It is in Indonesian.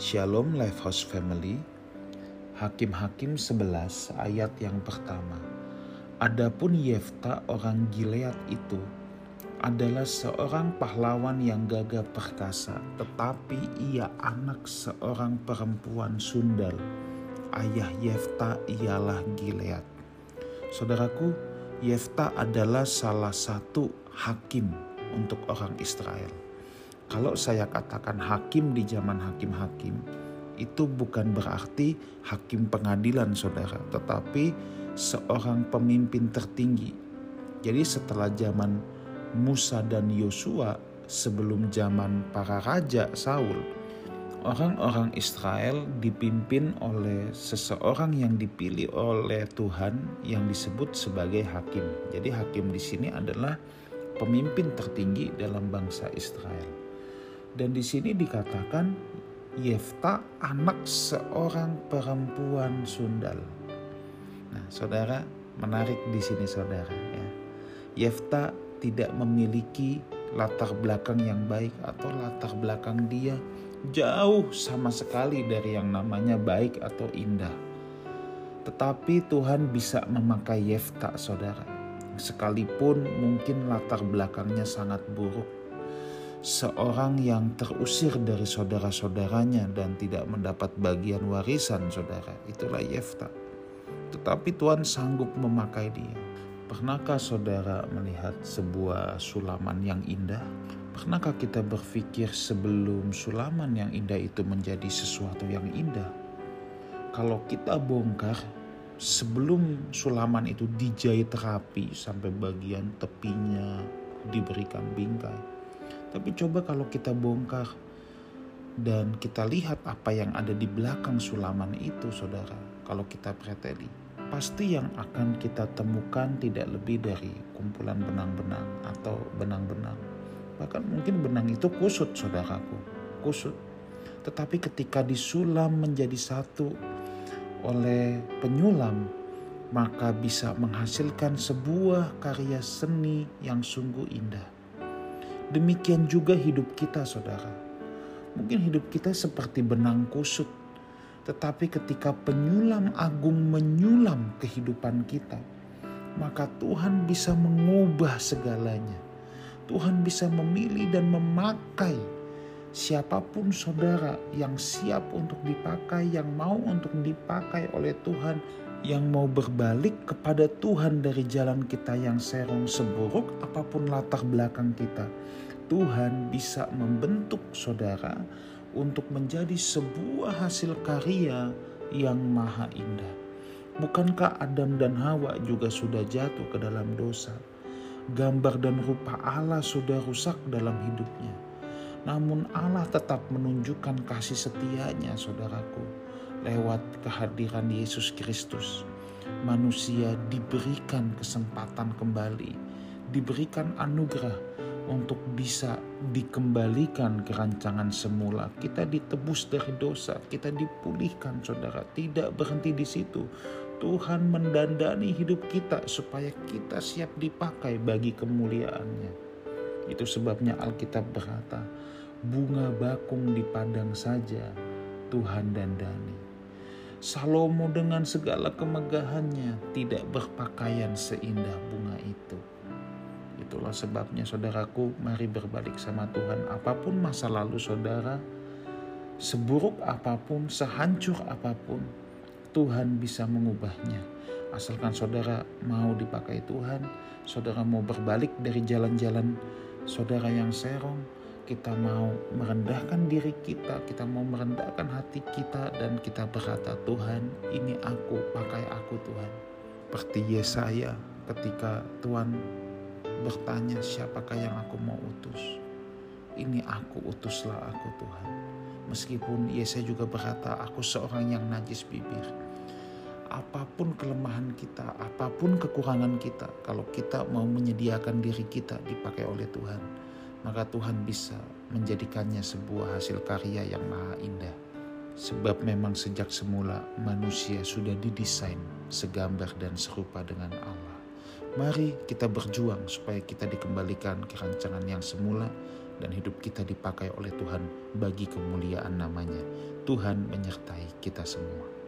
Shalom Lifehouse Family Hakim-Hakim 11 ayat yang pertama. Adapun Yefta orang Gilead itu adalah seorang pahlawan yang gagah perkasa tetapi ia anak seorang perempuan sundal. Ayah Yefta ialah Gilead. Saudaraku Yefta adalah salah satu hakim untuk orang Israel kalau saya katakan hakim di zaman hakim-hakim, itu bukan berarti hakim pengadilan saudara, tetapi seorang pemimpin tertinggi. Jadi setelah zaman Musa dan Yosua, sebelum zaman para raja Saul, orang-orang Israel dipimpin oleh seseorang yang dipilih oleh Tuhan yang disebut sebagai hakim. Jadi hakim di sini adalah pemimpin tertinggi dalam bangsa Israel. Dan di sini dikatakan Yefta anak seorang perempuan sundal. Nah, saudara menarik di sini saudara ya. Yefta tidak memiliki latar belakang yang baik atau latar belakang dia jauh sama sekali dari yang namanya baik atau indah. Tetapi Tuhan bisa memakai Yefta saudara. Sekalipun mungkin latar belakangnya sangat buruk seorang yang terusir dari saudara-saudaranya dan tidak mendapat bagian warisan saudara. Itulah Yefta. Tetapi Tuhan sanggup memakai dia. Pernahkah saudara melihat sebuah sulaman yang indah? Pernahkah kita berpikir sebelum sulaman yang indah itu menjadi sesuatu yang indah? Kalau kita bongkar sebelum sulaman itu dijahit rapi sampai bagian tepinya diberikan bingkai tapi coba kalau kita bongkar dan kita lihat apa yang ada di belakang sulaman itu, saudara. Kalau kita preteli, pasti yang akan kita temukan tidak lebih dari kumpulan benang-benang atau benang-benang. Bahkan mungkin benang itu kusut, saudaraku, kusut. Tetapi ketika disulam menjadi satu oleh penyulam, maka bisa menghasilkan sebuah karya seni yang sungguh indah. Demikian juga hidup kita, saudara. Mungkin hidup kita seperti benang kusut, tetapi ketika penyulam agung menyulam kehidupan kita, maka Tuhan bisa mengubah segalanya. Tuhan bisa memilih dan memakai siapa pun saudara yang siap untuk dipakai, yang mau untuk dipakai oleh Tuhan, yang mau berbalik kepada Tuhan dari jalan kita yang serong seburuk apa pun latar belakang kita Tuhan bisa membentuk saudara untuk menjadi sebuah hasil karya yang maha indah. Bukankah Adam dan Hawa juga sudah jatuh ke dalam dosa? Gambar dan rupa Allah sudah rusak dalam hidupnya. Namun Allah tetap menunjukkan kasih setianya saudaraku lewat kehadiran Yesus Kristus. Manusia diberikan kesempatan kembali, diberikan anugerah untuk bisa dikembalikan ke rancangan semula. Kita ditebus dari dosa, kita dipulihkan saudara. Tidak berhenti di situ. Tuhan mendandani hidup kita supaya kita siap dipakai bagi kemuliaannya. Itu sebabnya Alkitab berkata, bunga bakung di padang saja Tuhan dandani. Salomo dengan segala kemegahannya tidak berpakaian seindah bunga itu. Itulah sebabnya saudaraku mari berbalik sama Tuhan. Apa pun masa lalu saudara, seburuk apa pun, sehancur apa pun, Tuhan bisa mengubahnya. Asalkan saudara mau dipakai Tuhan, saudara mau berbalik dari jalan-jalan saudara yang serong, kita mau merendahkan diri kita, kita mau merendahkan hati kita dan kita berkata, Tuhan ini aku, pakai aku Tuhan. Seperti Yesaya ketika Tuhan bertanya siapakah yang aku mau utus. Ini aku utuslah aku Tuhan. Meskipun Yesaya juga berkata aku seorang yang najis bibir. Apa pun kelemahan kita, apa pun kekurangan kita, kalau kita mau menyediakan diri kita dipakai oleh Tuhan, maka Tuhan bisa menjadikannya sebuah hasil karya yang maha indah. Sebab memang sejak semula manusia sudah didesain segambar dan serupa dengan Allah. Mari kita berjuang supaya kita dikembalikan ke rancangan yang semula dan hidup kita dipakai oleh Tuhan bagi kemuliaan namanya. Tuhan menyertai kita semua.